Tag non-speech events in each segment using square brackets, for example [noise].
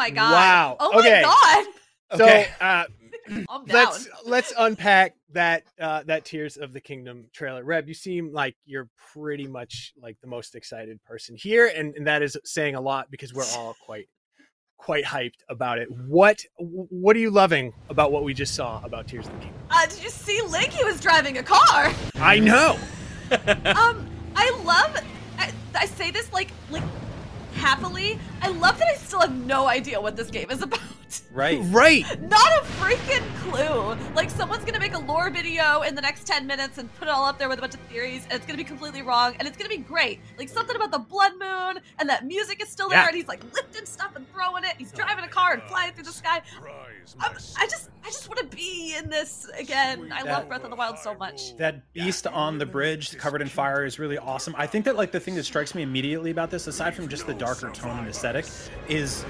my god. Wow. Oh Okay. my So Okay. [laughs] uh, god. I'm down. let's let's unpack that uh, that Tears of the Kingdom trailer. Reb, you seem like you're pretty much like the most excited person here, and, and that is saying a lot because we're all quite quite hyped about it. What what are you loving about what we just saw about Tears of the Kingdom? Uh, did you see Link? He was driving a car. I know. um, I love. I, I say this like like happily. I love that I still have no idea what this game is about. [laughs] Right. Right. Not a freaking clue. Like someone's gonna make a lore video in the next ten minutes and put it all up there with a bunch of theories, and it's gonna be completely wrong, and it's gonna be great. Like something about the blood moon, and that music is still there, Yeah. and he's like lifting stuff and throwing it. He's driving a car and flying through the sky. I'm, I just, I just want to be in this again. I love Breath of the Wild so much. That beast on the bridge covered in fire is really awesome. I think that like the thing that strikes me immediately about this, aside from just the darker tone and aesthetic, is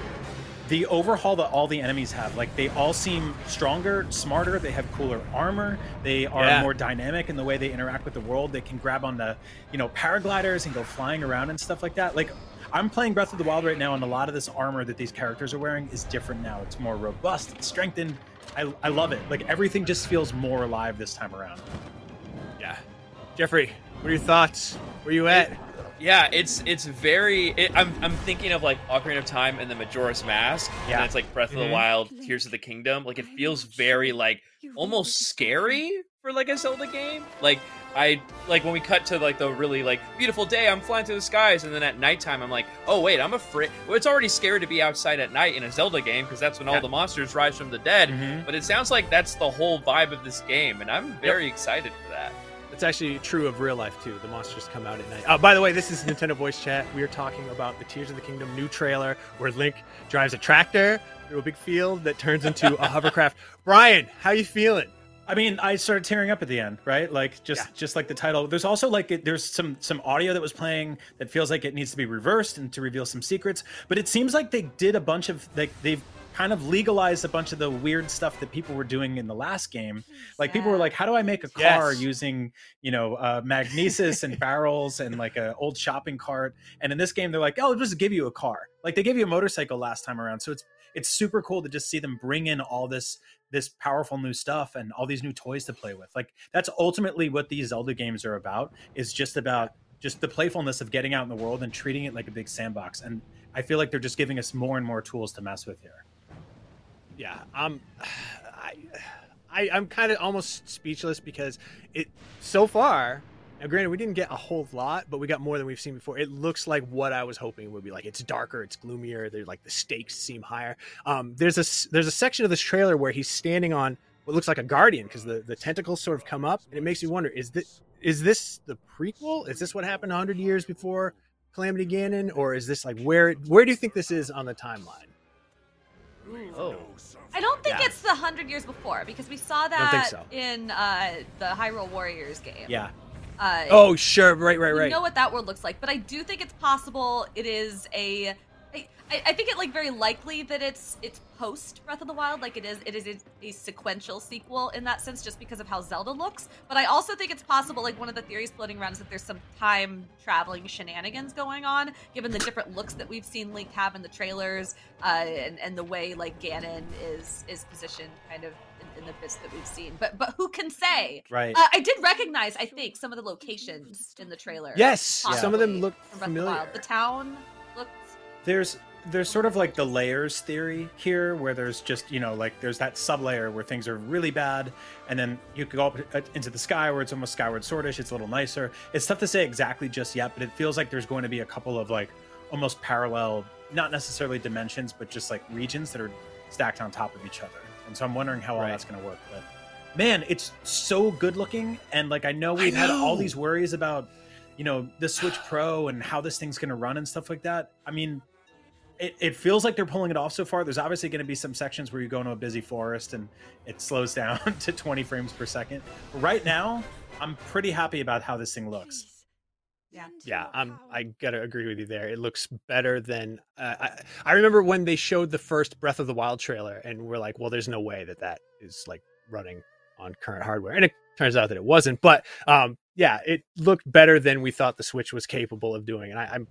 the overhaul that all the enemies have. Like they all seem stronger, smarter. They have cooler armor. They are Yeah. more dynamic in the way they interact with the world. They can grab on the, you know, paragliders and go flying around and stuff like that. Like I'm playing Breath of the Wild right now, and a lot of this armor that these characters are wearing is different now. It's more robust, it's strengthened. I, I love it. Like everything just feels more alive this time around. Yeah. Jeffrey, what are your thoughts? Where you at? Yeah, it's it's very. It, I'm I'm thinking of like Ocarina of Time and the Majora's Mask. Yeah. and it's like Breath of the Wild, Tears of the Kingdom. Like it feels very like almost scary for like a Zelda game. Like I like when we cut to like the really like beautiful day, I'm flying through the skies, and then at nighttime, I'm like, oh wait, I'm afraid. Well, it's already scary to be outside at night in a Zelda game because that's when Yeah. all the monsters rise from the dead. Mhm. But it sounds like that's the whole vibe of this game, and I'm very excited for that. It's actually true of real life too. The monsters come out at night. Uh, by the way, this is Nintendo Voice Chat. We are talking about the Tears of the Kingdom new trailer where Link drives a tractor through a big field that turns into a [laughs] hovercraft. Brian, how you feeling? I mean, I started tearing up at the end, right? Like just Yeah. just like the title. There's also like it, there's some some audio that was playing that feels like it needs to be reversed and to reveal some secrets. But it seems like they did a bunch of like they've kind of legalized a bunch of the weird stuff that people were doing in the last game. Like people were like, "How do I make a car Yes. using you know uh, magnesis and [laughs] barrels and like a old shopping cart?" And in this game, they're like, "Oh, just give you a car." Like they gave you a motorcycle last time around, so it's it's super cool to just see them bring in all this this powerful new stuff and all these new toys to play with. Like that's ultimately what these Zelda games are about. Is just about just the playfulness of getting out in the world and treating it like a big sandbox. And I feel like they're just giving us more and more tools to mess with here. Yeah, I'm. [sighs] I, I I'm kind of almost speechless because it so far. Now, granted, we didn't get a whole lot, but we got more than we've seen before. It looks like what I was hoping would be like. It's darker, it's gloomier. There's like the stakes seem higher. Um, there's a there's a section of this trailer where he's standing on what looks like a guardian because the the tentacles sort of come up, and it makes me wonder: is this is this the prequel? Is this what happened 100 years before Calamity Ganon, or is this like where where do you think this is on the timeline? Oh. I don't think Yeah. it's the hundred years before because we saw that so. in uh, the Hyrule Warriors game. Yeah. Uh, Oh, sure, right, right, right. we right. know what that world looks like, but I do think it's possible. It is a. I, I think it like very likely that it's it's post Breath of the Wild, like it is it is a, a sequential sequel in that sense, just because of how Zelda looks. But I also think it's possible, like one of the theories floating around is that there's some time traveling shenanigans going on, given the different looks that we've seen Link have in the trailers, uh, and and the way like Ganon is is positioned, kind of in, in the bits that we've seen. But but who can say? Right. Uh, I did recognize, I think, some of the locations in the trailer. Yes, some of them look from Breath of the familiar. Wild. The town looked. There's there's sort of like the layers theory here where there's just you know like there's that sub layer where things are really bad and then you could go up uh, into the sky where it's almost skyward swordish it's a little nicer. It's tough to say exactly just yet but it feels like there's going to be a couple of like almost parallel not necessarily dimensions but just like regions that are stacked on top of each other. And so i'm wondering how all Right. that's going to work but man it's so good looking and like i know we've had all these worries about you know the switch pro and how this thing's going to run and stuff like that. I mean it, it feels like they're pulling it off so far. There's obviously going to be some sections where you go into a busy forest and it slows [laughs] down to 20 frames per second. Right now, I'm pretty happy about how this thing looks. Yeah. Yeah, I'm. I gotta agree with you there. It looks better than uh, I. I remember when they showed the first Breath of the Wild trailer, and we're like, "Well, there's no way that that is like running on current hardware," and it turns out that it wasn't. But um, yeah, it looked better than we thought the Switch was capable of doing, and I, I'm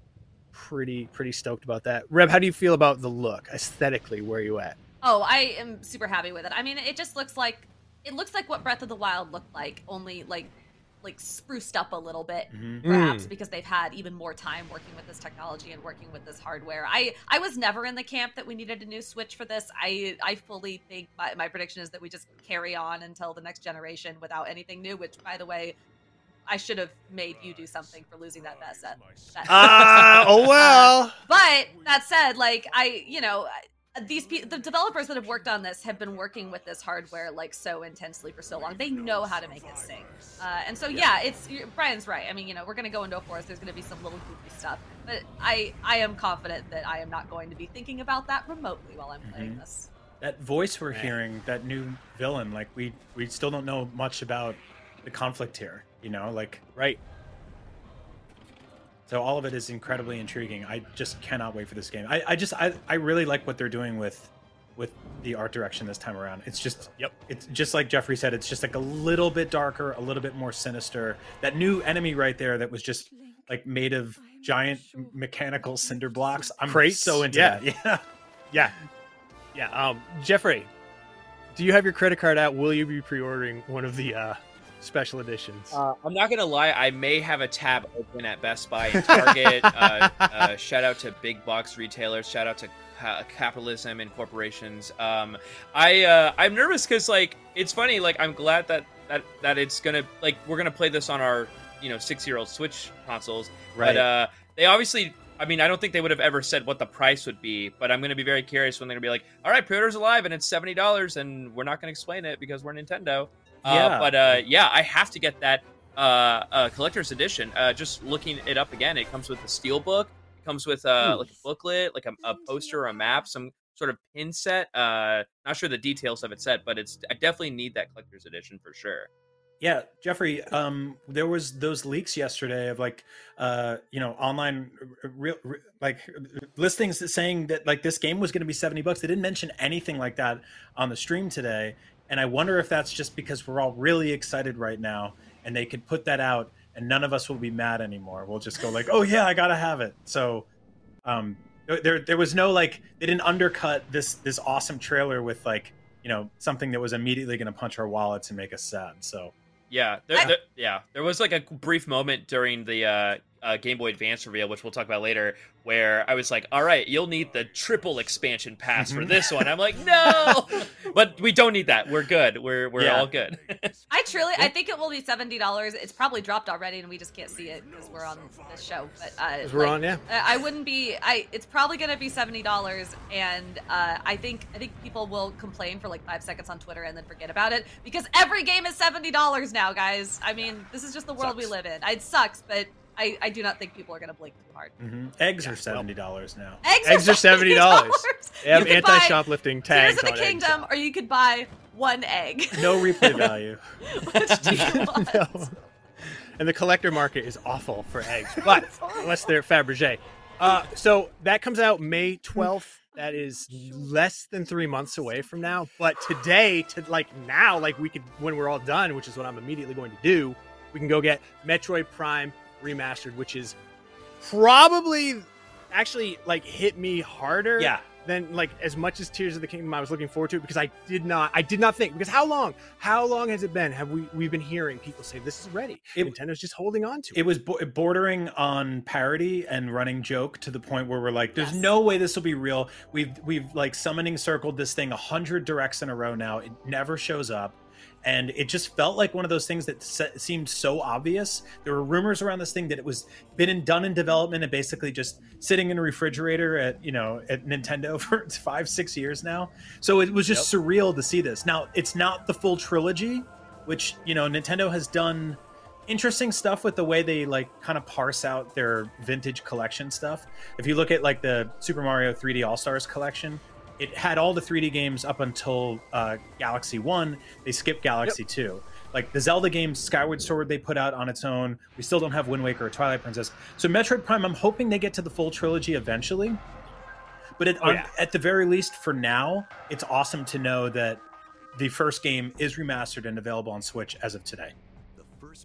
pretty pretty stoked about that. Reb, how do you feel about the look aesthetically? Where are you at? Oh, I am super happy with it. I mean, it just looks like it looks like what Breath of the Wild looked like, only like like spruced up a little bit Mhm. perhaps Mm. because they've had even more time working with this technology and working with this hardware. I I was never in the camp that we needed a new Switch for this. I I fully think my, my prediction is that we just carry on until the next generation without anything new. Which, by the way, I should have made you do something for losing that bet set. that- Ah, [laughs] oh well. but that said, like I, you know, these pe- the developers that have worked on this have been working with this hardware like so intensely for so long. They know how to make it sing. Uh, and so yeah, it's Brian's right. I mean, you know, we're gonna go into a forest. There's gonna be some little goofy stuff, but I I am confident that I am not going to be thinking about that remotely while I'm playing Mhm. this. That voice we're hearing, that new villain, like we we still don't know much about the conflict here. You know, like Right. so all of it is incredibly intriguing. I just cannot wait for this game. I, I just I, I really like what they're doing with with the art direction this time around. It's just Yep. it's just like Jeffrey said, it's just like a little bit darker, a little bit more sinister. That new enemy right there that was just like made of giant mechanical cinder blocks. I'm Crates? so into Yeah. that. [laughs] Yeah. Yeah. Yeah. Um, Jeffrey, do you have your credit card out? Will you be pre-ordering one of the uh, special editions? Uh, I'm not gonna lie. I may have a tab open at Best Buy and [laughs] Target. uh, uh, shout out to big box retailers. Shout out to ca- capitalism and corporations. Um, I uh, I'm nervous because like it's funny. Like I'm glad that that that it's gonna like we're gonna play this on our you know six year old Switch consoles. Right. But uh, they obviously. I mean, I don't think they would have ever said what the price would be, but I'm going to be very curious when they're going to be like, "All right, pre-order's alive, and it's seventy dollars, and we're not going to explain it because we're Nintendo." Uh, Yeah. but uh, yeah, I have to get that uh, uh, collector's edition. Uh, just looking it up again, it comes with a steel book. It comes with uh, like a booklet, like a, a poster or a map, some sort of pin set. Uh, not sure the details of it set, but it's I definitely need that collector's edition for sure. Yeah, Jeffrey. Um, there was those leaks yesterday of like, uh, you know, online, real, r- like listings saying that like this game was going to be seventy bucks. They didn't mention anything like that on the stream today, and I wonder if that's just because we're all really excited right now, and they could put that out, and none of us will be mad anymore. We'll just go like, oh yeah, I gotta have it. So, um, there there was no like they didn't undercut this this awesome trailer with like you know something that was immediately going to punch our wallets and make us sad. So. Yeah, there, there- yeah. There was like a brief moment during the uh, uh, Game Boy Advance reveal, which we'll talk about later, where I was like, "All right, you'll need the triple expansion pass for Mhm. this one." I'm like, "No," [laughs] but we don't need that. We're good. We're we're Yeah. all good. I truly, I think it will be seventy dollars. It's probably dropped already, and we just can't see it because we're on this show. But uh, 'Cause we're like, on, yeah. I I wouldn't be. I. It's probably going to be seventy dollars, and uh, I think I think people will complain for like five seconds on Twitter and then forget about it because every game is seventy dollars now, guys. I mean, this is just the world we live in. It sucks, but I, I do not think people are going to blink too hard. hmm Eggs Yeah, are seventy dollars now. Eggs, Eggs are $70. $70. They have You anti-shoplifting tags. Tears tags of the on Kingdom, now. or you could buy one egg. No replay [laughs] value. Which do you [laughs] want? No. And the collector market is awful for eggs, [laughs] but unless they're Fabergé. Uh, so that comes out May 12th. That is less than three months away from now. But today, to like now, like we could, when we're all done, which is what I'm immediately going to do, we can go get Metroid Prime Remastered, which is probably actually like hit me harder Yeah. than like as much as Tears of the Kingdom I was looking forward to it because I did not I did not think because how long how long has it been have we we've been hearing people say this is ready It- Nintendo's just holding on to it, It was bo- bordering on parody and running joke to the point where we're like, "There's Yes. no way this will be real." We've we've like summoning circled this thing a hundred directs in a row now. It never shows up, and it just felt like one of those things that se- seemed so obvious. There were rumors around this thing that it was been in, done in development and basically just sitting in a refrigerator at you know at Nintendo [laughs] for five six years now. So it was just surreal to see this. Now it's not the full trilogy, which you know Nintendo has done interesting stuff with the way they like kind of parse out their vintage collection stuff. If you look at like the Super Mario 3D All Stars collection, it had all the 3D games up until uh, Galaxy One. They skipped Galaxy Two. Like the Zelda game Skyward Sword, they put out on its own. We still don't have Wind Waker or Twilight Princess. So Metroid Prime, I'm hoping they get to the full trilogy eventually. But it, Oh, yeah. at the very least, for now, it's awesome to know that the first game is remastered and available on Switch as of today.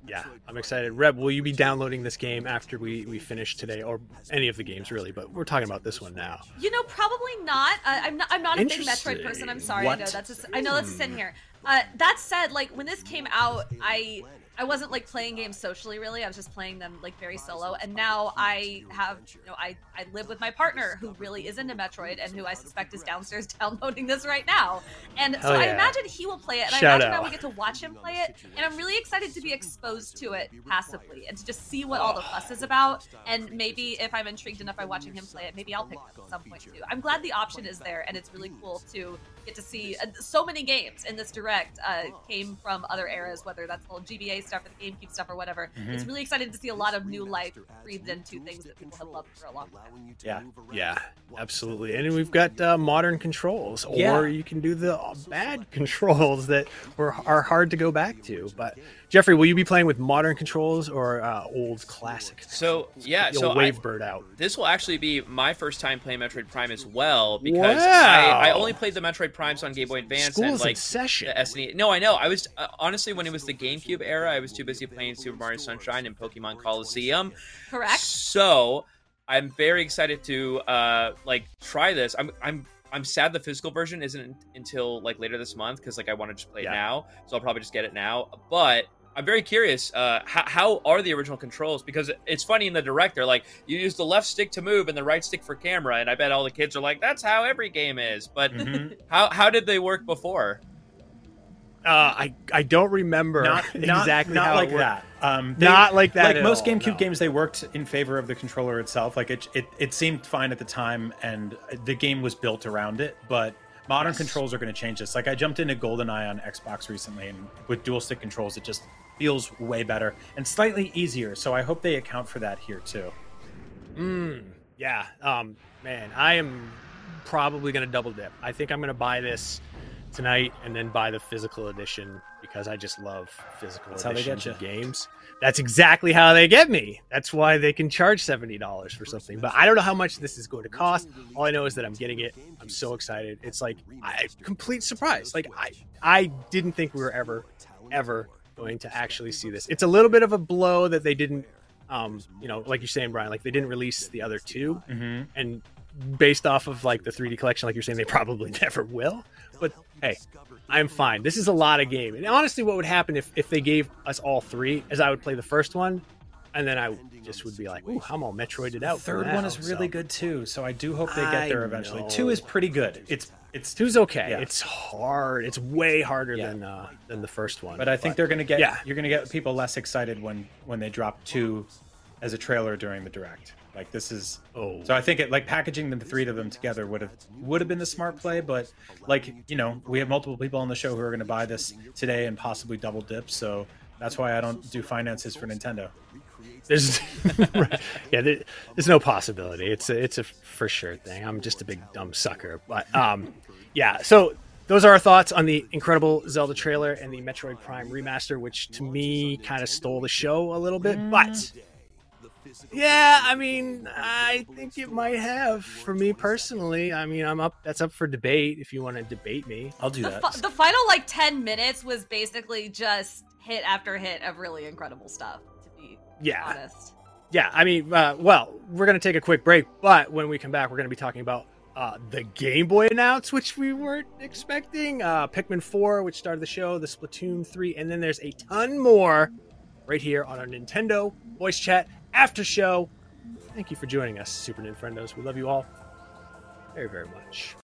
Yeah, I'm excited. Reb, will you be downloading this game after we we finish today, or any of the games really? But we're talking about this one now. You know, probably not. Uh, I'm not. I'm not a big Metroid person. I'm sorry. What? I know that's. A, I know that's a sin here. Uh, that said, like when this came out, I I wasn't like playing games socially really. I was just playing them like very solo. And now I have, you know, I I live with my partner who really is into Metroid and who I suspect is downstairs downloading this right now. And so Hell I imagine he will play it. And Shout I imagine I out. will get to watch him play it. And I'm really excited to be exposed to it passively and to just see what all the fuss is about. And maybe if I'm intrigued enough by watching him play it, maybe I'll pick it up at some point too. I'm glad the option is there, and it's really cool to get to see uh, so many games in this direct uh, came from other eras, whether that's the old GBA stuff or the GameCube stuff or whatever. It's really exciting to see a lot of new life breathed into things that people have loved for a long time. Yeah. Yeah, absolutely. And we've got uh, modern controls, or Yeah. you can do the bad [laughs] controls that were are hard to go back to. But Jeffrey, will you be playing with modern controls or uh, old classic? So yeah, You'll so I, WaveBird out. this will actually be my first time playing Metroid Prime as well because Wow. I, I only played the Metroid Primes on Game Boy Advance School's and like in session. the SNES. No, I know. I was uh, honestly when it was the GameCube era, I was too busy playing Super Mario Sunshine and Pokemon Colosseum. Correct? So I'm very excited to uh like try this. I'm I'm I'm sad the physical version isn't until like later this month because like I want to just play Yeah. it now, so I'll probably just get it now. But I'm very curious. Uh, how, how are the original controls? Because it's funny in the director, like you use the left stick to move and the right stick for camera, and I bet all the kids are like, "That's how every game is." But Mhm. [laughs] how how did they work before? Uh, I I don't remember Not, [laughs] not, exactly not how like it worked. that. Um, they- Not like that. like at most all, GameCube no. games, they worked in favor of the controller itself. Like it, it, it seemed fine at the time, and the game was built around it. But modern Yes. controls are going to change this. Like I jumped into GoldenEye on Xbox recently, and with dual stick controls, it just feels way better and slightly easier. So I hope they account for that here too. Mm, yeah. Um, man, I am probably gonna double dip. I think I'm gonna buy this tonight and then buy the physical edition because I just love physical That's how they editions of games. That's exactly how they get me. That's why they can charge seventy dollars for something. But I don't know how much this is going to cost. All I know is that I'm getting it. I'm so excited. It's like I complete surprise. Like I I didn't think we were ever ever going to actually see this. It's a little bit of a blow that they didn't um, you know, like you're saying, Brian, like they didn't release the other two, Mm-hmm. and based off of like the 3D collection, like you're saying, they probably [laughs] never will. But hey, I'm fine. This is a lot of game, and honestly, what would happen if if they gave us all three? Is I would play the first one, and then I just would be like, "Ooh, I'm all Metroided out." Third now," one is really so. good too. So I do hope they get there eventually. Two is pretty good. It's it's Two's okay. Yeah. It's hard. It's way harder Yeah. than uh, than the first one. But I think they're going to get yeah. you're going to get people less excited when when they drop two as a trailer during the direct. Like this is Oh. so I think it like packaging the three of them together would have would have been the smart play. But like you know we have multiple people on the show who are going to buy this today and possibly double dip. So that's why I don't do finances for Nintendo. There's, [laughs] right. yeah, there, there's no possibility. It's a, it's a for sure thing. I'm just a big dumb sucker. But um, yeah. So those are our thoughts on the incredible Zelda trailer and the Metroid Prime remaster, which to me kind of stole the show a little bit. But yeah, I mean, I think it might have for me personally. I mean, I'm up. That's up for debate if you want to debate me. I'll do The, that. fi- the final like 10 minutes was basically just hit after hit of really incredible stuff, to be Yeah. honest. Yeah, I mean, uh, well, we're going to take a quick break, but when we come back, we're going to be talking about uh, the Game Boy announce, which we weren't expecting, uh, Pikmin 4, which started the show, the Splatoon 3, and then there's a ton more right here on our Nintendo voice chat after show. Thank you for joining us, Super Nintendos. We love you all very, very much.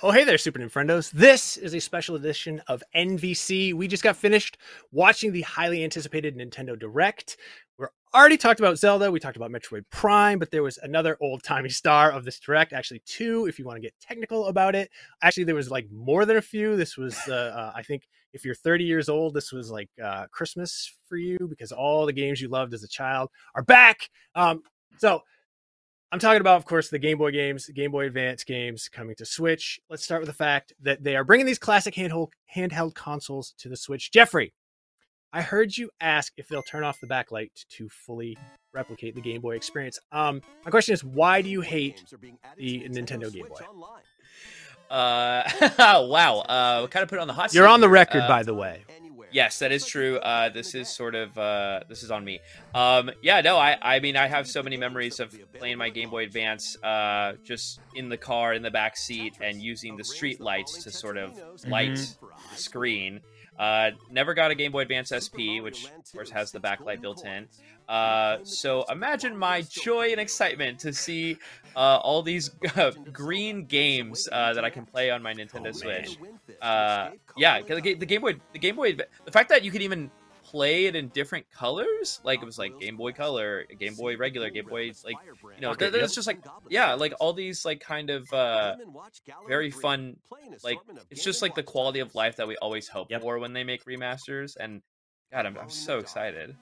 Oh, hey there, Super Nintendos. This is a special edition of NVC. We just got finished watching the highly anticipated Nintendo Direct. We're already talked about Zelda. We talked about Metroid Prime, but there was another old timey star of this Direct, actually, two, if you want to get technical about it. Actually, there was like more than a few. This was, uh, uh, I think, if you're 30 years old, this was like uh, Christmas for you because all the games you loved as a child are back. Um, so, I'm talking about, of course, the Game Boy games, Game Boy Advance games coming to Switch. Let's start with the fact that they are bringing these classic handheld handheld consoles to the Switch. Jeffrey, I heard you ask if they'll turn off the backlight to fully replicate the Game Boy experience. Um, my question is, why do you hate the Nintendo Game Boy? Uh, [laughs] wow. Uh, kind of put it on the hot. You're on the record, Uh, by the way. Yes, that is true. Uh, this is sort of uh, this is on me. Um, yeah, no, I I mean I have so many memories of playing my Game Boy Advance uh, just in the car in the back seat and using the street lights to sort of light the screen. Uh, never got a Game Boy Advance SP, which of course has the backlight built in. Uh, so imagine my joy and excitement to [laughs] see uh, all these [laughs] green games uh, that I can play on my Nintendo Switch. Uh, yeah, the, the Game Boy, the Game Boy, the fact that you could even play it in different colors, like it was like Game Boy Color, Game Boy Regular, Game Boy, like you know, Okay, th- it's just like yeah, like all these like kind of uh, very fun, like it's just like the quality of life that we always hope Yep. for when they make remasters, and God, I'm, I'm so excited.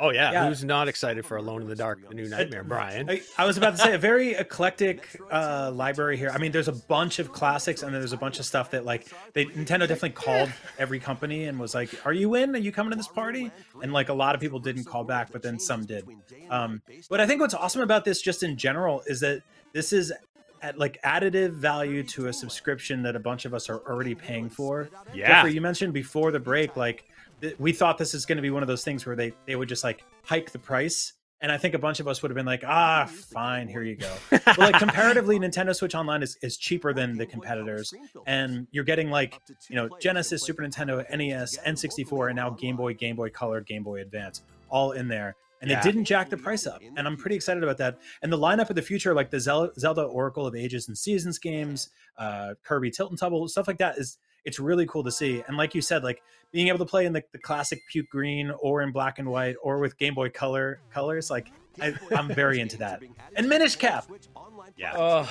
Oh yeah. Yeah. who's not excited for Alone in the Dark, the new nightmare, Brian? I, I was about to say a very [laughs] eclectic uh, library here. I mean, there's a bunch of classics, and then there's a bunch of stuff that like they Nintendo definitely called every company and was like, "Are you in? Are you coming to this party?" And like a lot of people didn't call back, but then some did. Um, but I think what's awesome about this, just in general, is that this is at like additive value to a subscription that a bunch of us are already paying for. Yeah. Jeffrey, you mentioned before the break, like th- we thought this is going to be one of those things where they they would just like hike the price. And I think a bunch of us would have been like, ah, fine, here you go. But like comparatively, [laughs] Nintendo Switch Online is, is cheaper than the competitors. And you're getting like, you know, Genesis, Super Nintendo, NES, N64, and now Game Boy, Game Boy Color, Game Boy Advance, all in there. And Yeah. they didn't jack the price up. And I'm pretty excited about that. And the lineup of the future, like the Zelda Oracle of Ages and Seasons games, uh, Kirby Tilt and Tumble, stuff like that is it's really cool to see. And like you said, like being able to play in the, the classic puke green or in black and white or with Game Boy Color colors, like I, I'm very into that. And Minish Cap. Yeah. Oh,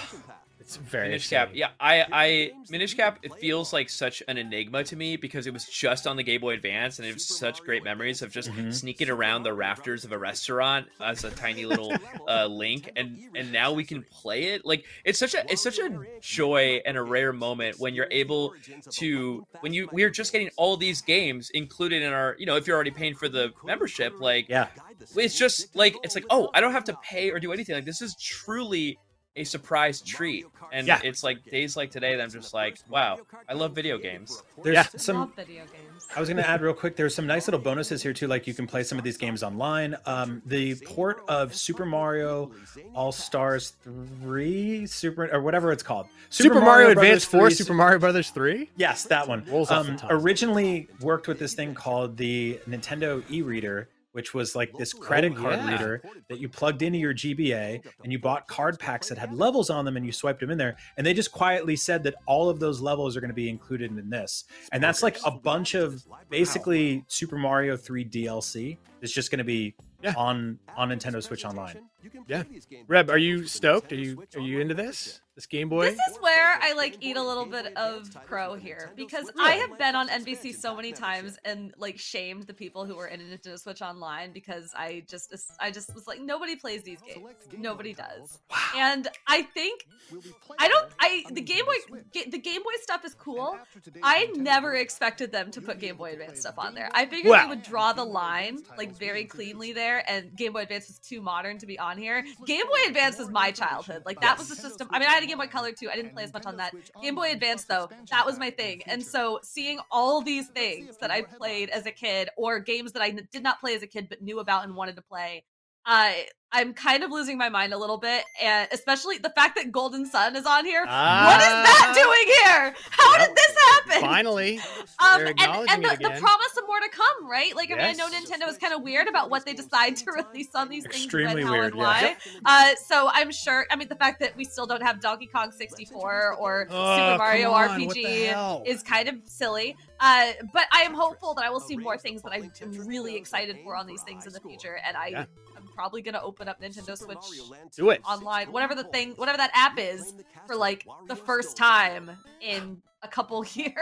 It's very Minish Cap. Yeah, I, I Minish Cap. It feels like such an enigma to me because it was just on the Game Boy Advance, and it was such great memories of just Mhm. sneaking around the rafters of a restaurant as a tiny little uh, Link, and and now we can play it. Like it's such a it's such a joy and a rare moment when you're able to when you we're just getting all these games included in our you know if you're already paying for the membership like Yeah. it's just like it's like oh i don't have to pay or do anything like this is truly a surprise treat and Yeah. it's like days like today that i'm just like wow i love video games There's Yeah. some video games. I was going to add real quick. There's some nice little bonuses here too. Like you can play some of these games online. Um, the port of Super Mario All Stars Three, Super or whatever it's called, Super, Mario, Brothers Advance 4, Super Mario Brothers 3? Yes, that one. Rolls off the Um, originally worked with this thing called the Nintendo e-reader, which was like this credit Oh, card yeah. reader that you plugged into your GBA and you bought card packs that had levels on them and you swiped them in there. And they just quietly said that all of those levels are going to be included in this. And that's like a bunch of basically Super Mario 3 DLC. It's just going to be Yeah. on on Nintendo Switch Online. Yeah. Reb, are you stoked? Are you are you into this? This Game Boy? This is where I like eat a little bit of crow here because I have been on NVC so many times and like shamed the people who were in Nintendo Switch Online because I just I just was like nobody plays these games, nobody does, and I think I don't I the Game Boy the Game Boy stuff is cool. I never expected them to put Game Boy Advance stuff on there. I figured Well- they would draw the line like very cleanly there, and Game Boy Advance was too modern to be on here. Game Boy Advance was my childhood. Like that was the system. I mean, I had a Game Boy Color too. I didn't play as much on that. Game Boy Advance though, that was my thing. And so seeing all these things that I played as a kid, or games that I did not play as a kid but knew about and wanted to play. I I'm kind of losing my mind a little bit, and especially the fact that Golden Sun is on here. what is that Ah. doing here? How Yep. did this happen? Finally, Um, and, and the, the promise of more to come, right? Like, I mean, I know Nintendo is kind of weird about what they decide to release on these Extremely things, when, how, weird, and why. Uh, so I'm sure. I mean, the fact that we still don't have Donkey Kong 64 or Oh, Super Mario on, RPG is kind of silly. Uh, but I am hopeful that I will see more things that I'm really excited for on these things in the future, and I. Yeah. I'm probably gonna open up Nintendo Switch Do it. online, whatever the thing, whatever that app is, for like the first time in a couple [laughs] years.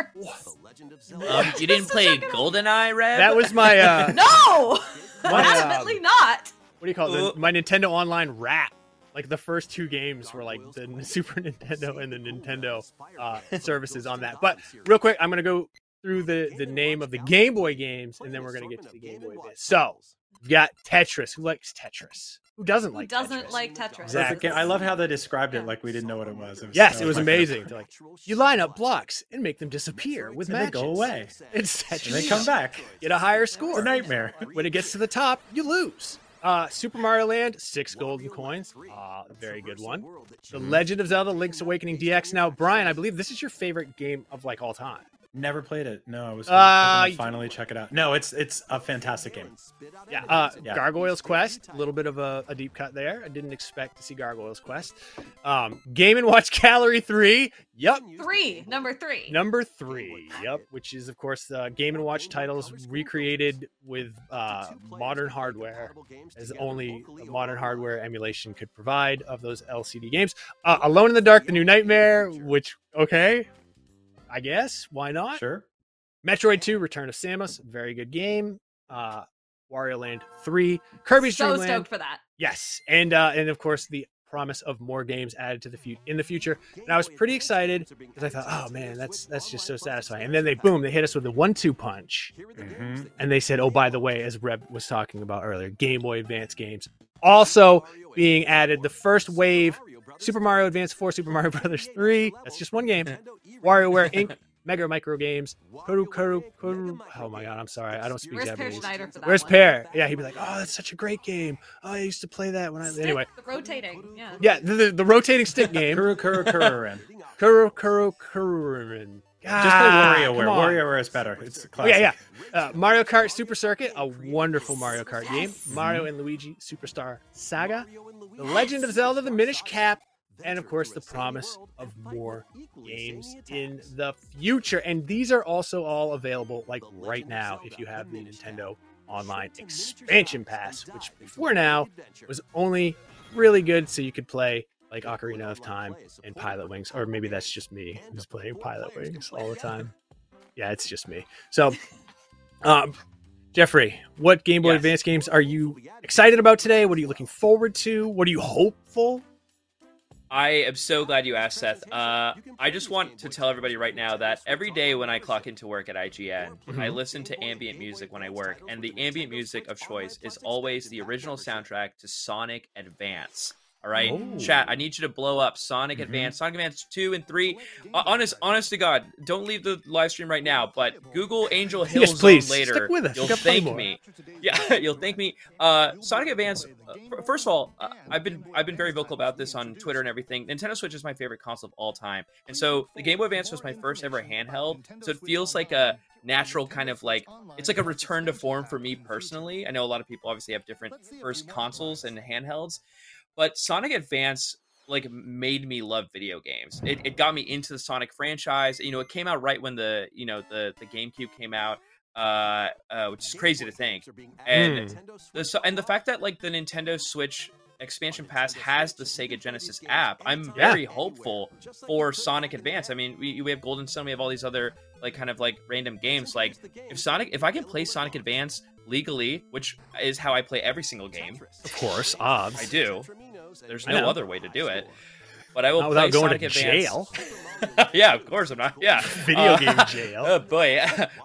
um, you didn't [laughs] play goldeneye red That was my uh [laughs] No, My, uh, definitely not. what do you call it? The- my Nintendo Online wrap. Like the first two games were like the Super Nintendo and the Nintendo uh, services on that. But real quick, I'm gonna go through the the name of the Game Boy games, and then we're gonna get to the Game Boy Advance. So We've got Tetris. Who likes Tetris? Who doesn't like? Who like doesn't Tetris? like Tetris? Perfect Exactly. I love how they described it like we didn't know what it was. It was Yes, that it was my amazing. like, you line up blocks and make them disappear with And they go away. It's Tetris. And they come back. Get a higher It's score. a nightmare. When it gets to the top, you lose. Uh, Super Mario Land, six golden coins. Uh, very good one. The Legend of Zelda: Link's Awakening DX. Now, Brian, I believe this is your favorite game of like all time. Never played it. No, I was Uh, hoping to finally check it out. No, it's it's a fantastic game. Yeah. Uh, Yeah. Gargoyle's Quest, a little bit of a, a deep cut there. I didn't expect to see Gargoyle's Quest. Um, Game and Watch [laughs] Gallery Three. Yep. Three, number three. Number three, yep, which is of course the Game and Watch titles recreated with uh, modern hardware, as only modern hardware emulation could provide of those LCD games. Uh, Alone in the Dark: The New Nightmare, which okay, I guess why not? Sure. Metroid 2: Return of Samus, very good game. Uh, Wario Land 3, Kirby's so Dream Land, stoked for that. Yes, and uh, and of course the promise of more games added to the fu- in the future. And I was pretty excited because I thought, oh man, that's that's just so satisfying. And then they boom, they hit us with a one-two punch, Mhm. and they said, oh by the way, as Reb was talking about earlier, Game Boy Advance games also being added. The first wave, Super Mario Advance 4, Super Mario Brothers 3. That's just one game. WarioWare Inc. [laughs] Mega Micro Games. Kuru Kuru Kuru. Oh my god, I'm sorry, I don't speak Where's Per Japanese. Schneider for that Where's one? Peer? Yeah, he'd be like, oh, that's such a great game. Oh, I used to play that when I Stick, anyway. the rotating. Yeah. Yeah, the, the, the rotating stick [laughs] game. Kuru Kuru Kururin. Kuro Kuro Kururin. Just play Ah, WarioWare. come on. WarioWare is better. It's a classic. yeah, yeah. Uh, Mario Kart Super Circuit, a wonderful Mario Kart game. Yes. Mario and Luigi Superstar Saga. The Legend of Zelda: The Minish Cap, and of course the promise of more games in the future. And these are also all available like right now if you have the Nintendo Online Expansion Pass, which before now was only really good so you could play like Ocarina of Time and Pilotwings, or maybe that's just me who's playing Pilotwings all the time. [laughs] Yeah, it's just me. So, [laughs] um, Jeffrey, what Game Boy Yes. Advance games are you excited about today? What are you looking forward to? What are you hopeful? I am so glad you asked, Seth. Uh, I just want to tell everybody right now that every day when I clock into work at IGN, I Mhm. listen to ambient music when I work, and the ambient music of choice is always the original soundtrack to Sonic Advance. All right, Oh. chat. I need you to blow up Sonic Mhm. Advance, Sonic Advance two and three. Uh, honest, honest to God, don't leave the live stream right now. But Google Angel Hill Yes, Zone please. later. Stick with us. You'll We got plenty thank me. Yeah, [laughs] you'll thank me. Uh, Sonic Advance. Uh, first of all, uh, I've been I've been very vocal about this on Twitter and everything. Nintendo Switch is my favorite console of all time, and so the Game Boy Advance was my first ever handheld. So it feels like a natural kind of like it's like a return to form for me personally. I know a lot of people obviously have different first consoles and handhelds, but Sonic Advance like made me love video games. It, it got me into the Sonic franchise. You know, it came out right when the you know the the GameCube came out, uh, uh which is crazy to think. And the, so, and the fact that like the Nintendo Switch expansion pass has the Sega Genesis app, I'm Yeah. very hopeful for Sonic Advance. I mean, we, we have Golden Sun, we have all these other like kind of like random games. Like if Sonic, if I can play Sonic Advance legally, which is how I play every single game, Of course, odds. I do. There's no other way to do it. But I will Not play without going Sonic to Advance. jail. [laughs] yeah, of course I'm not. Yeah, [laughs] Video Uh, game jail. Oh [laughs] boy.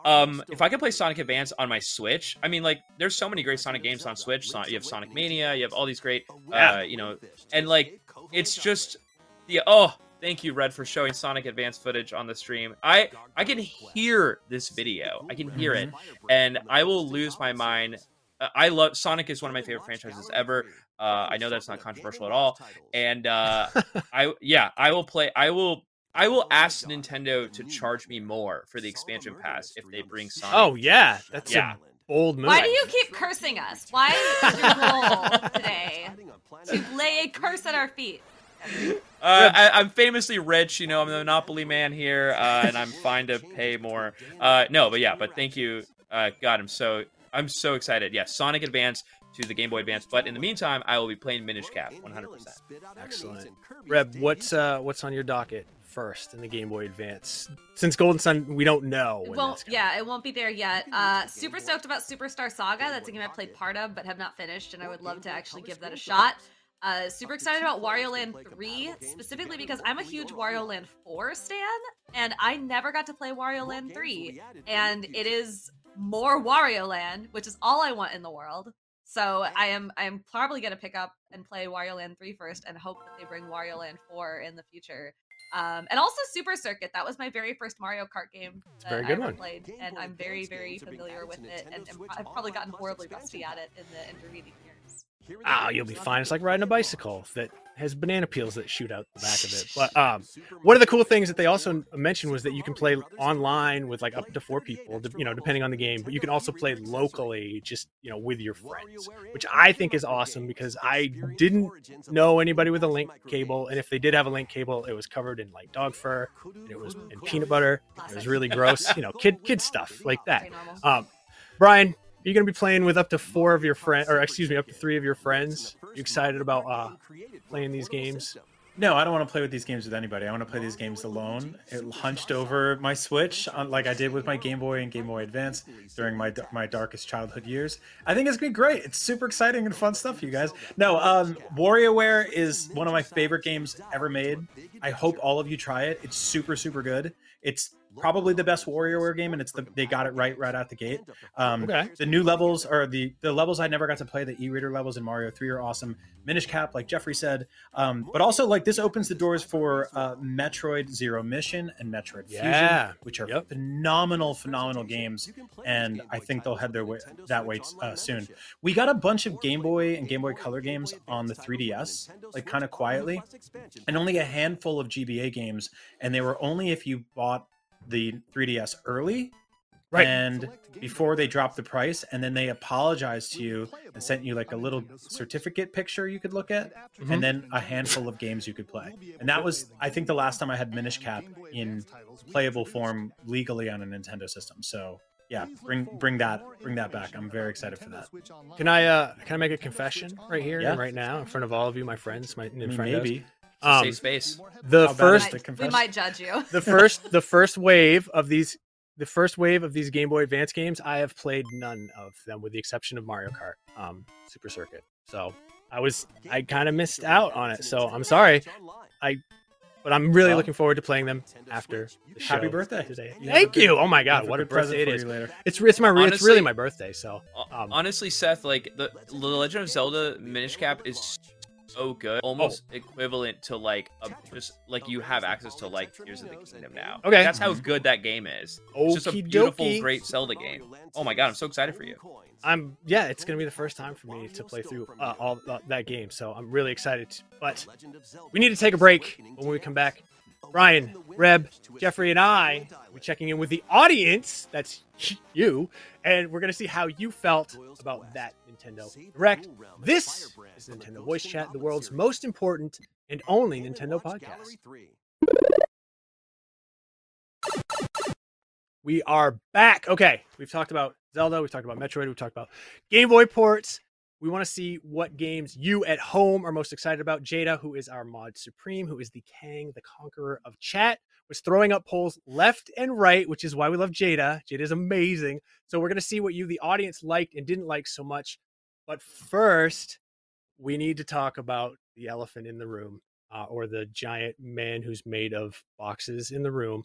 um, if I can play Sonic Advance on my Switch, I mean, like, there's so many great Sonic games on Switch. Son- you have Sonic Mania, you have all these great, uh, you know, and like, it's just the oh, thank you, Red, for showing Sonic Advance footage on the stream. I I can hear this video, I can hear it, and I will lose my mind. Uh, I love Sonic is one of my favorite franchises ever. Uh, I know that's not controversial at all, and uh, [laughs] I yeah, I will play. I will. I will ask Nintendo to charge me more for the expansion pass if they bring Sonic. Oh yeah, that's Yeah. a bold move. Why do you keep cursing us? [laughs] Why is your goal today [laughs] to lay a curse at our feet? Uh, I, I'm famously rich, you know. I'm the Monopoly man here, uh, and I'm fine to pay more. Uh, no, but yeah, but thank you. Uh, God, I'm so I'm so excited. Yeah, Sonic Advance to the Game Boy Advance. But in the meantime, I will be playing Minish Cap 100. percent Excellent. Reb, what's uh what's on your docket first in the Game Boy Advance? Since Golden Sun, we don't know. It when won't. that's. Yeah, it won't be there yet. Uh, super stoked about Superstar Saga. That's a game I played part of but have not finished, and I would love to actually give that a shot. Uh, super excited about Wario Land 3, specifically because I'm a huge Wario Land 4 stan, and I never got to play Wario Land 3. And it is more Wario Land, which is all I want in the world. So I am I am probably gonna pick up and play Wario Land 3 first and hope that they bring Wario Land 4 in the future. Um, and also Super Circuit. That was my very first Mario Kart game it's that very I good ever one. played, and I'm very very familiar with it, and, and I've probably gotten horribly rusty at it in the intervening years. Ah, you'll be fine. It's like riding a bicycle that has banana peels that shoot out the back of it. But um, one of the cool things that they also mentioned was that you can play online with like up to four people, you know, depending on the game. But you can also play locally, just you know, with your friends, which I think is awesome because I didn't know anybody with a link cable, and if they did have a link cable, it was covered in like dog fur, and it was in peanut butter. It was really gross, you know, kid kid [laughs] stuff like that. Um, Brian, are you going to be playing with up to four of your friends, or excuse me, up to three of your friends? You excited about uh, playing these games? No, I don't want to play with these games with anybody. I want to play these games alone. It hunched over my Switch, uh, like I did with my Game Boy and Game Boy Advance during my my darkest childhood years. I think it's gonna be great. It's super exciting and fun stuff, you guys. No, um, WarioWare is one of my favorite games ever made. I hope all of you try it. It's super super good. It's probably the best WarioWare game, and it's the they got it right right out the gate. Um, Okay. The new levels are the the levels I never got to play. The e-reader levels in Mario Three are awesome. Minish Cap, like Jeffrey said, um, but also like this opens the doors for uh, Metroid Zero Mission and Metroid Yeah. Fusion, which are Yep. phenomenal, phenomenal games, and I think they'll head their way that way uh, soon. We got a bunch of Game Boy and Game Boy Color games on the 3DS, like kind of quietly, and only a handful of GBA games, and they were only if you bought the 3DS early Right. and before they dropped the price and then they apologized to you and sent you like a little certificate picture you could look at Mhm. and then a handful of games you could play. And that was i think the last time i had minish cap in playable form legally on a nintendo system. So yeah bring bring that bring that back. i'm very excited for that. Can I uh, can I make a confession right here Yeah. and right now in front of all of you, my friends, my I and mean, friendos? maybe Um, Safe space. the How bad first is the we might judge you. the first [laughs] the first wave of these the first wave of these Game Boy Advance games, I have played none of them with the exception of Mario Kart, um, Super Circuit. So I was I kind of missed out on it. So I'm sorry, I but I'm really Well, looking forward to playing them after the show happy birthday today. You Thank a good- you. Oh my God, what a present birthday it for is! you later. It's it's my re- it's really my birthday. So Um, Honestly, Seth, like the, the Legend of Zelda Minish Cap is so good, almost Oh. equivalent to like a, just like you have access to like Tears of the Kingdom now. Okay. that's how good that game is. It's just a beautiful, great Zelda game. Oh my god, I'm so excited for you. I'm yeah, it's gonna be the first time for me to play through uh, all uh, that game. So I'm really excited. but we need to take a break. When we come back, Oh, Brian, Reb, Jeffrey, and I we're checking in with the audience. That's [laughs] you, and we're gonna see how you felt about that Nintendo Direct. This is Nintendo Voice Chat, the world's most important and only Nintendo podcast. We are back. Okay, we've talked about Zelda, we've talked about Metroid, we've talked about Game Boy ports. We want to see what games you at home are most excited about. Jada, who is our mod supreme, who is the Kang, the conqueror of chat, was throwing up polls left and right, which is why we love Jada. Jada is amazing. So we're going to see what you, the audience, liked and didn't like so much. But first, we need to talk about the elephant in the room, uh, or the giant man who's made of boxes in the room.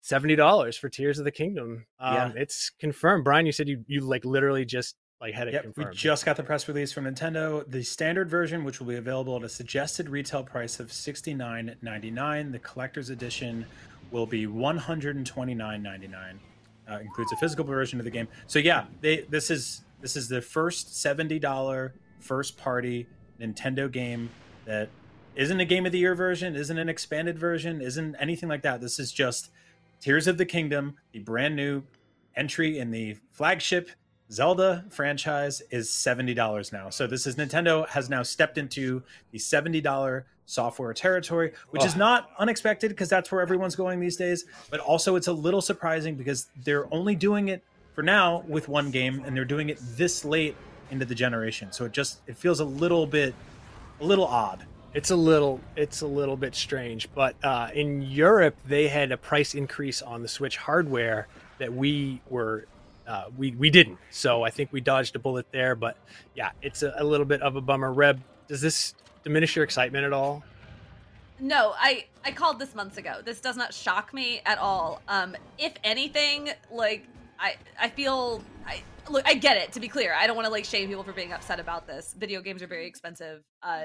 Seventy dollars for Tears of the Kingdom. Um, Yeah. it's confirmed. Brian, you said you you like literally just like had it Yep, we just got the press release from Nintendo. The standard version, which will be available at a suggested retail price of sixty nine ninety nine. The collector's edition will be one hundred and twenty nine ninety nine. Uh, includes a physical version of the game. So yeah, they this is this is the first seventy dollar first party Nintendo game that isn't a game of the year version, isn't an expanded version, isn't anything like that. This is just Tears of the Kingdom, the brand new entry in the flagship Zelda franchise is $70 now. So this is Nintendo has now stepped into the $70 software territory, which is Oh. not unexpected because that's where everyone's going these days, but also it's a little surprising because they're only doing it for now with one game and they're doing it this late into the generation. So it just it feels a little bit a little odd. It's a little it's a little bit strange, but uh, in Europe they had a price increase on the Switch hardware that we were uh, we we didn't. So I think we dodged a bullet there. But yeah, it's a, a little bit of a bummer. Reb, does this diminish your excitement at all? No, I I called this months ago. This does not shock me at all. Um, if anything, like I I feel I look, I get it. To be clear, I don't want to like shame people for being upset about this. Video games are very expensive. Uh,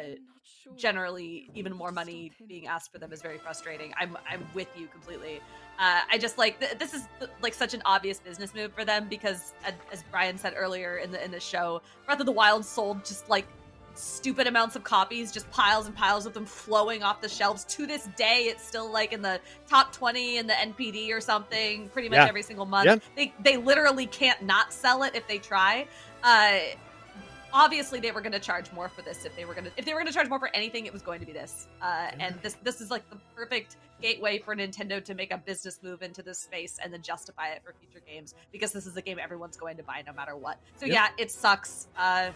generally, even more money being asked for them is very frustrating. I'm I'm with you completely. Uh, I just like th- this is like such an obvious business move for them because, as Brian said earlier in the in the show, Breath of the Wild sold just like stupid amounts of copies, just piles and piles of them flowing off the shelves. To this day, it's still like in the top 20 in the NPD or something pretty much Yeah. every single month. Yeah. They they literally can't not sell it if they try. Uh obviously they were going to charge more for this if they were going to if they were going to charge more for anything it was going to be this. Uh and this this is like the perfect gateway for Nintendo to make a business move into this space and then justify it for future games because this is a game everyone's going to buy no matter what. So Yep. yeah, it sucks. Uh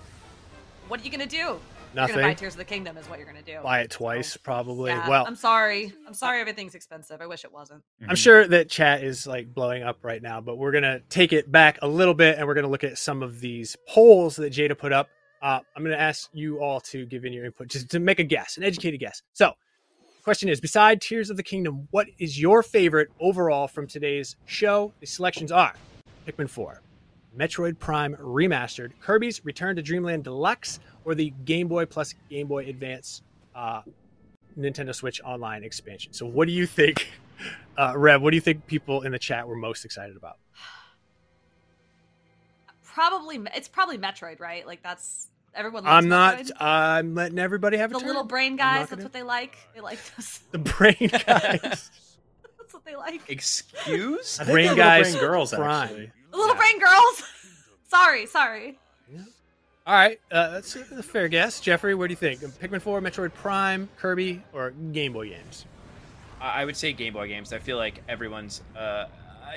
what are you gonna do? You're gonna buy Nothing. Tears of the Kingdom is what you're gonna do. Buy it twice, probably. Yeah, well, I'm sorry. I'm sorry everything's expensive. I wish it wasn't. I'm sure that chat is like blowing up right now, but we're gonna take it back a little bit and we're gonna look at some of these polls that Jada put up. Uh, I'm gonna ask you all to give in your input, just to make a guess, an educated guess. So, the question is: Beside Tears of the Kingdom, what is your favorite overall from today's show? The selections are Pikmin 4, Metroid Prime Remastered, Kirby's Return to Dreamland Deluxe, or the Game Boy plus Game Boy Advance uh, Nintendo Switch Online expansion. So, what do you think, [laughs] uh, Reb? What do you think people in the chat were most excited about? Probably it's probably Metroid, right? Like that's everyone loves I'm not. Metroid. I'm letting everybody have a the turn. little brain guys, that's gonna- what they like. They like this. [laughs] The brain [laughs] guys. That's what they like. Excuse? Brain guys Brain girls prime. actually. The little Yeah. brain girls. [laughs] sorry, sorry. All right, uh, that's a a fair guess. Jeffrey, what do you think? Pikmin 4, Metroid Prime, Kirby, or Game Boy games? I I would say Game Boy games. I feel like everyone's, uh,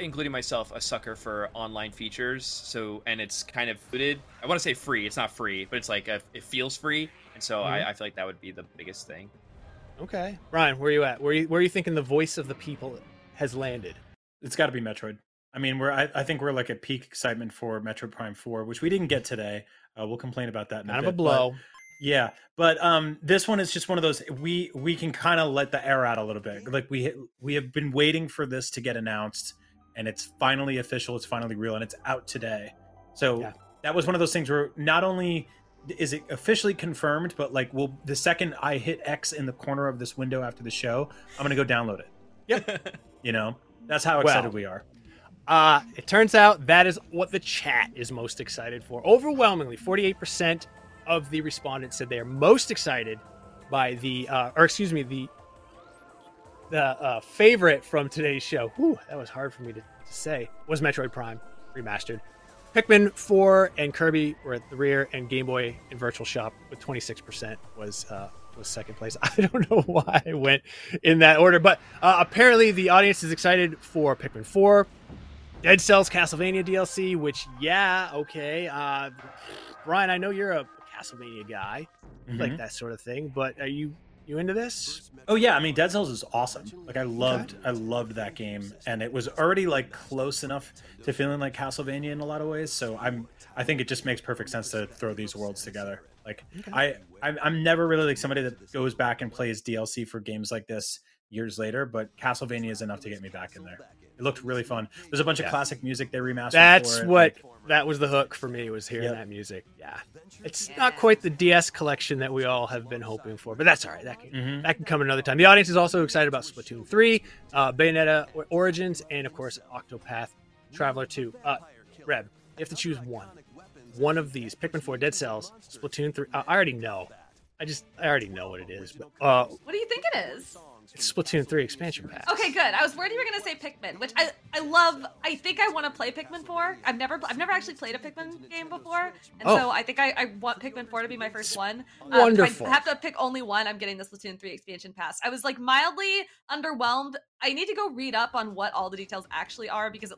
including myself, a sucker for online features. So, and it's kind of included. I want to say free. It's not free, but it's like a, it feels free, and so Mhm. I, I feel like that would be the biggest thing. Okay, Brian, where are you at? Where are you, where are you thinking the voice of the people has landed? It's got to be Metroid. I mean, we're I, I think we're like at peak excitement for Metroid Prime Four, which we didn't get today. Uh, we'll complain about that. In Kind a of a bit, but- blow. Yeah, but um, this one is just one of those we we can kind of let the air out a little bit. Like we we have been waiting for this to get announced, and it's finally official. It's finally real, and it's out today. So Yeah. that was one of those things where not only is it officially confirmed, but like, well, the second I hit X in the corner of this window after the show, I'm gonna go download it. Yep. You know, that's how [laughs] Well, excited we are. Uh, it turns out that is what the chat is most excited for. Overwhelmingly, 48% of the respondents said they are most excited by the, uh, or excuse me, the the uh, favorite from today's show. Whew, that was hard for me to, to say. Was Metroid Prime remastered. Pikmin 4 and Kirby were at the rear, and Game Boy and Virtual Shop with 26% was uh, was second place. [laughs] I don't know why I went in that order, but uh, apparently the audience is excited for Pikmin 4, Dead Cells Castlevania DLC, which yeah, okay. Uh, Brian, I know you're a Castlevania guy, Mhm. like that sort of thing, but are you you into this? Oh yeah, I mean Dead Cells is awesome. Like I loved I loved that game and it was already like close enough to feeling like Castlevania in a lot of ways. So I'm I think it just makes perfect sense to throw these worlds together. Like I I'm, I'm never really like somebody that goes back and plays DLC for games like this years later, but Castlevania is enough to get me back in there. It looked really fun. There's a bunch Yeah. of classic music they remastered. That's for it. what like- that was the hook for me was hearing Yep. that music. Yeah, it's not quite the DS collection that we all have been hoping for, but that's all right. That can Mhm. that can come another time. The audience is also excited about Splatoon three, uh, Bayonetta Origins, and of course Octopath Traveler two. Uh, Reb, you have to choose one. One of these: Pikmin four, Dead Cells, Splatoon three. Uh, I already know. I just I already know what it is, but uh, What do you think it is? It's Splatoon three expansion pack. Okay, good. I was worried you were gonna say Pikmin, which I I love. I think I want to play Pikmin 4. I've never I've never actually played a Pikmin game before, and Oh. so I think I, I want Pikmin 4 to be my first one. Um, if Wonderful. I have to pick only one. I'm getting the Splatoon 3 expansion pass. I was like mildly underwhelmed. I need to go read up on what all the details actually are because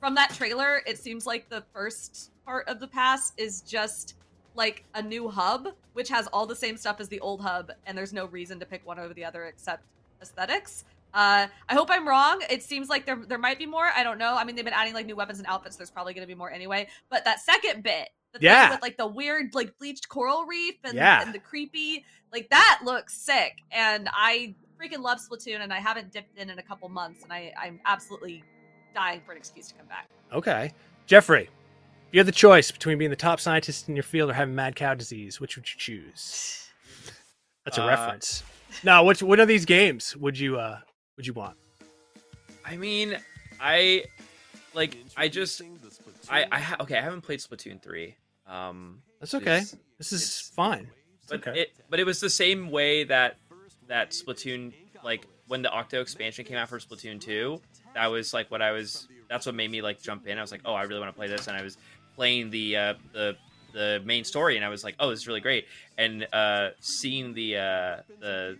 from that trailer, it seems like the first part of the pass is just like a new hub, which has all the same stuff as the old hub, and there's no reason to pick one over the other except aesthetics. Uh, I hope I'm wrong. It seems like there there might be more. I don't know. I mean, they've been adding like new weapons and outfits. There's probably going to be more anyway. But that second bit, the thing Yeah. with like the weird like bleached coral reef and, Yeah. and the creepy, like that looks sick. And I freaking love Splatoon, and I haven't dipped in in a couple months, and I I'm absolutely dying for an excuse to come back. Okay, Jeffrey, you had the choice between being the top scientist in your field or having mad cow disease. Which would you choose? That's a Uh, reference. Now, what what are these games? Would you uh would you want? I mean, I like. I just. I. I ha- okay. I haven't played Splatoon three. Um, That's okay. This is fine. but okay. it. But it was the same way that that Splatoon like when the Octo expansion came out for Splatoon two. That was like what I was. That's what made me like jump in. I was like, oh, I really want to play this, and I was playing the uh, the the main story, and I was like, oh, this is really great. And uh, seeing the uh, the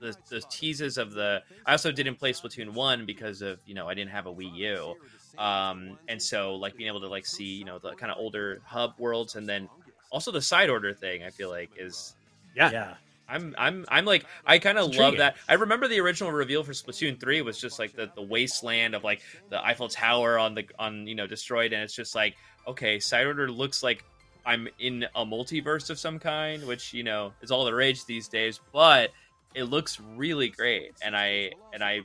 the, the teases of the I also didn't play Splatoon one because of you know I didn't have a Wii U, um, and so like being able to like see you know the kind of older hub worlds and then also the side order thing I feel like is Yeah. yeah. I'm I'm I'm like I kind of love that. I remember the original reveal for Splatoon 3 was just like the, the wasteland of like the Eiffel Tower on the on you know destroyed and it's just like okay, side order looks like I'm in a multiverse of some kind, which you know is all the rage these days, but it looks really great and I and I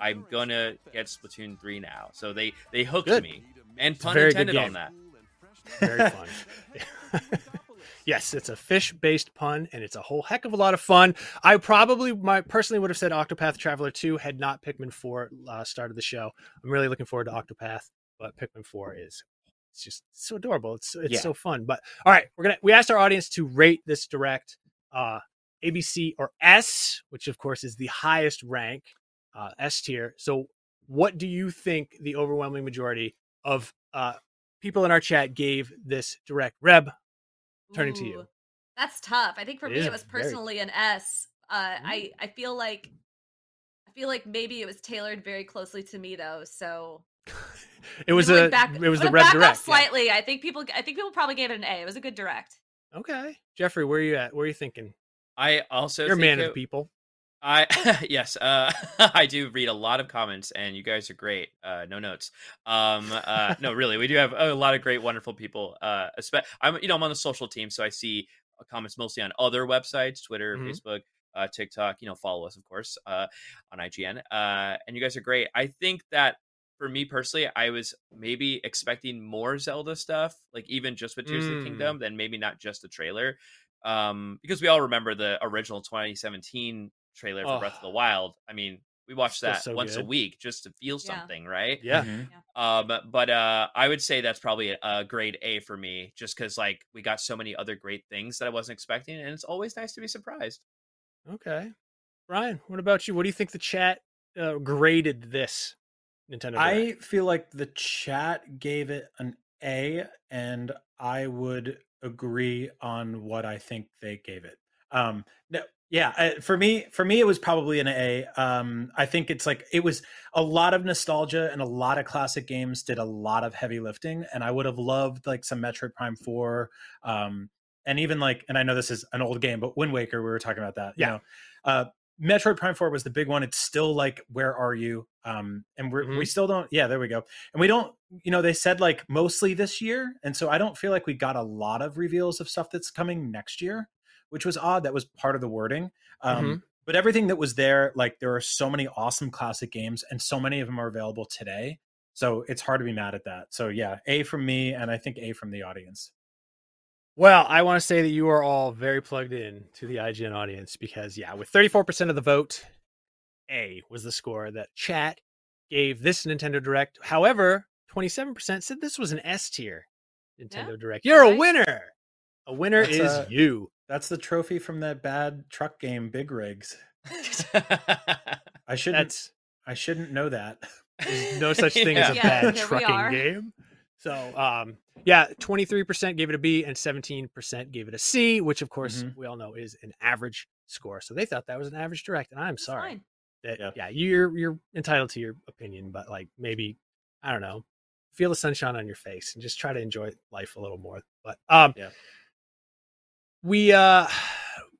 I'm gonna get Splatoon 3 now. So they they hooked Good. me. And pun intended on that. Very fun. [laughs] [laughs] yes, it's a fish-based pun, and it's a whole heck of a lot of fun. I probably, my personally, would have said Octopath Traveler Two had not Pikmin Four uh, started the show. I'm really looking forward to Octopath, but Pikmin Four is it's just so adorable. It's it's Yeah. so fun. But all right, we're gonna we asked our audience to rate this direct uh, ABC or S, which of course is the highest rank uh, S tier. So, what do you think the overwhelming majority of uh, people in our chat gave this direct? Reb, turning to you. That's tough. I think for It me it was very- personally an S. Uh, I I feel like I feel like maybe it was tailored very closely to me though. So [laughs] It was a back, it was I'm the gonna back direct. Up yeah. slightly. I think people I think people probably gave it an A. It was a good direct. Okay, Jeffrey, where are you at? Where are you thinking? I also You're a man of it- the people. I [laughs] yes, uh, [laughs] I do read a lot of comments, and you guys are great. Uh, no notes. Um, uh, no, really, we do have a lot of great, wonderful people. Uh, espe- I'm, you know, I'm on the social team, so I see uh, comments mostly on other websites, Twitter, Mhm. Facebook, uh, TikTok. You know, follow us, of course, uh, on IGN. Uh, and you guys are great. I think that for me personally, I was maybe expecting more Zelda stuff, like even just with Tears of Mm. the Kingdom, than maybe not just the trailer. Um, because we all remember the original 2017 trailer for Breath of the Oh. Wild. I mean, we watch Still that so once a week just to feel Yeah. something, right? Yeah, Mhm. Um, but uh, I would say that's probably a, a grade A for me, just because like we got so many other great things that I wasn't expecting, and it's always nice to be surprised. okay. Brian, what about you? What do you think the chat uh, graded this Nintendo? I feel like the chat gave it an A, and I would agree on what I think they gave it. Um, no, yeah, for me, for me, it was probably an A. Um, I think it's like it was a lot of nostalgia and a lot of classic games did a lot of heavy lifting, and I would have loved like some Metroid Prime Four, um, and even like, and I know this is an old game, but Wind Waker, we were talking about that. You Yeah. know, uh, Metroid Prime 4 was the big one. It's still like, where are you? Um, and we're, Mhm. we still don't, yeah, there we go. And we don't, you know, they said like mostly this year. And so I don't feel like we got a lot of reveals of stuff that's coming next year, which was odd. That was part of the wording. Um, Mhm. But everything that was there, like there are so many awesome classic games and so many of them are available today. So it's hard to be mad at that. So yeah, A from me and I think A from the audience. Well, I want to say that you are all very plugged in to the IGN audience because, yeah, with 34% of the vote, A was the score that chat gave this Nintendo Direct. However, 27% said this was an S tier Nintendo Direct. You're a winner. A winner That's, is uh, you. That's the trophy from that bad truck game, Big Rigs. [laughs] I shouldn't. That's I shouldn't know that. [laughs] there's no such thing as a [laughs] Yeah, bad here trucking game. So, um, yeah, 23% gave it a B and 17% gave it a C, which of course Mhm. we all know is an average score. So they thought that was an average direct, and I'm It's sorry. fine. That Yeah. yeah. you're you're entitled to your opinion but like maybe i don't know feel the sunshine on your face and just try to enjoy life a little more but um Yeah. we uh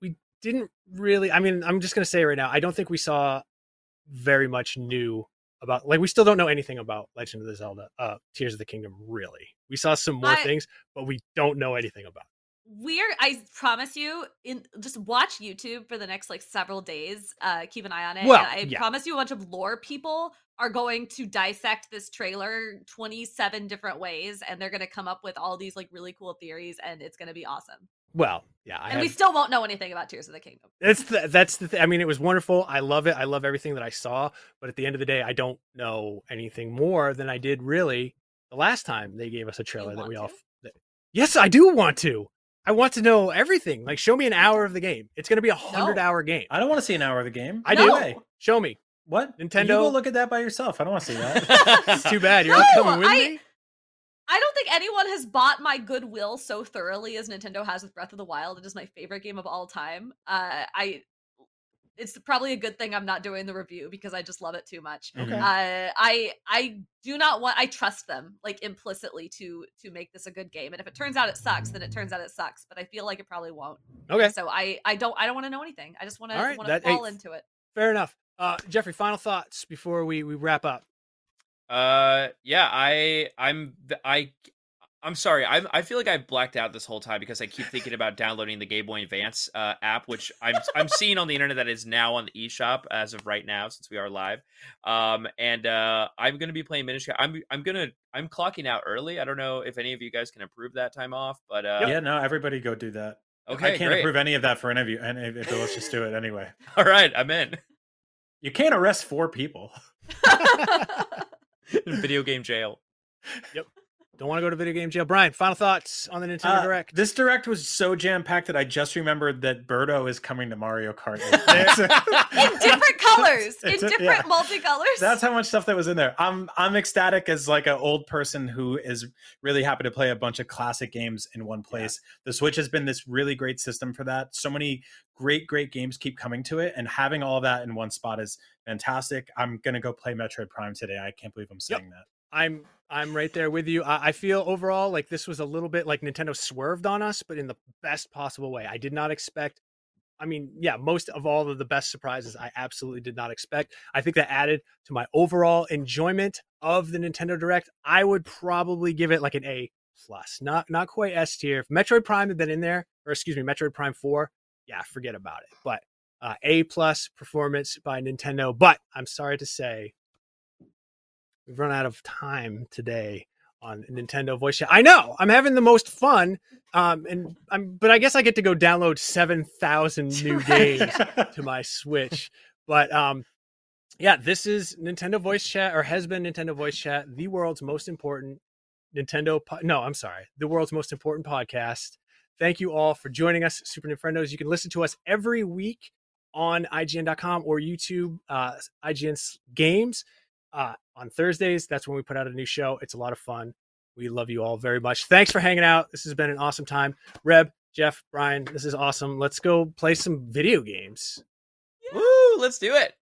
we didn't really i mean i'm just gonna say right now i don't think we saw very much new about like we still don't know anything about legend of the zelda uh tears of the kingdom really we saw some more I- things but we don't know anything about we're i promise you in just watch youtube for the next like several days uh keep an eye on it Well, i yeah. promise you a bunch of lore people are going to dissect this trailer 27 different ways and they're going to come up with all these like really cool theories and it's going to be awesome Well, yeah, I and have, we still won't know anything about tears of the kingdom That's the, that's the thing. I mean, it was wonderful. I love it. I love everything that I saw. But at the end of the day, I don't know anything more than I did really the last time they gave us a trailer that we all. to? that- yes, I do want to. I want to know everything. Like, show me an hour of the game. It's going to be a hundred No. hour game. I don't want to see an hour of the game. I No do. way. Show me. What? Nintendo- You go look at that by yourself. I don't want to see that. [laughs] It's too bad. You're not coming with I- me. I don't think anyone has bought my goodwill so thoroughly as Nintendo has with Breath of the Wild. It is my favorite game of all time. Uh, I, it's probably a good thing I'm not doing the review because I just love it too much. Okay. Uh, I I do not want. I trust them like implicitly to to make this a good game. And if it turns out it sucks, then it turns out it sucks. But I feel like it probably won't. Okay, So I I don't I don't want to know anything. I just want to All right, want to that- hey, fall into it. fair enough. Uh, Jeffrey, final thoughts before we we wrap up. Uh, yeah, I, I'm, I, I'm sorry. I'm, I feel like I've blacked out this whole time because I keep thinking about downloading the Game Boy Advance uh, app, which I'm, I'm seeing on the internet that is now on the eShop as of right now, since we are live. Um, and uh, I'm gonna be playing Minish Cap. I'm, I'm gonna, I'm clocking out early. I don't know if any of you guys can approve that time off, but uh, Yeah, no, everybody go do that. okay, I can't great. approve any of that for any of you. And if, if let's just do it anyway. [laughs] All right, I'm in. You can't arrest four people. [laughs] [laughs] In video game jail. Don't want to go to video game jail. Brian, final thoughts on the Nintendo Uh, Direct. This direct was so jam packed that I just remembered that Birdo is coming to Mario Kart. [laughs] [laughs] in different colors, [laughs] in It's different yeah. multicolors. That's how much stuff that was in there. I'm I'm ecstatic as like an old person who is really happy to play a bunch of classic games in one place. The Switch has been this really great system for that. So many great great games keep coming to it, and having all that in one spot is fantastic. I'm gonna go play Metroid Prime today. I can't believe I'm saying that. I'm I'm right there with you. I, I feel overall like this was a little bit like Nintendo swerved on us, but in the best possible way. I did not expect. I mean, yeah, most of all of the best surprises I absolutely did not expect. I think that added to my overall enjoyment of the Nintendo Direct. I would probably give it like an A plus, not not quite S tier. If Metroid Prime had been in there, or excuse me, Metroid Prime Four, yeah, forget about it. But uh, A plus performance by Nintendo. But I'm sorry to say, we've run out of time today on Nintendo Voice Chat. I know I'm having the most fun, um, and I'm, but I guess I get to go download seven thousand [laughs] new games to my Switch. But um, yeah, this is Nintendo Voice Chat, or has been Nintendo Voice Chat, the world's most important Nintendo. Po- no, I'm sorry, the world's most important podcast. Thank you all for joining us, Super Nintendos. You can listen to us every week on IGN.com or YouTube, uh, IGN's games uh, on Thursdays. That's when we put out a new show. It's a lot of fun. We love you all very much. Thanks for hanging out. This has been an awesome time. Reb, Jeff, Brian, this is awesome. Let's go play some video games. Woo! Let's do it.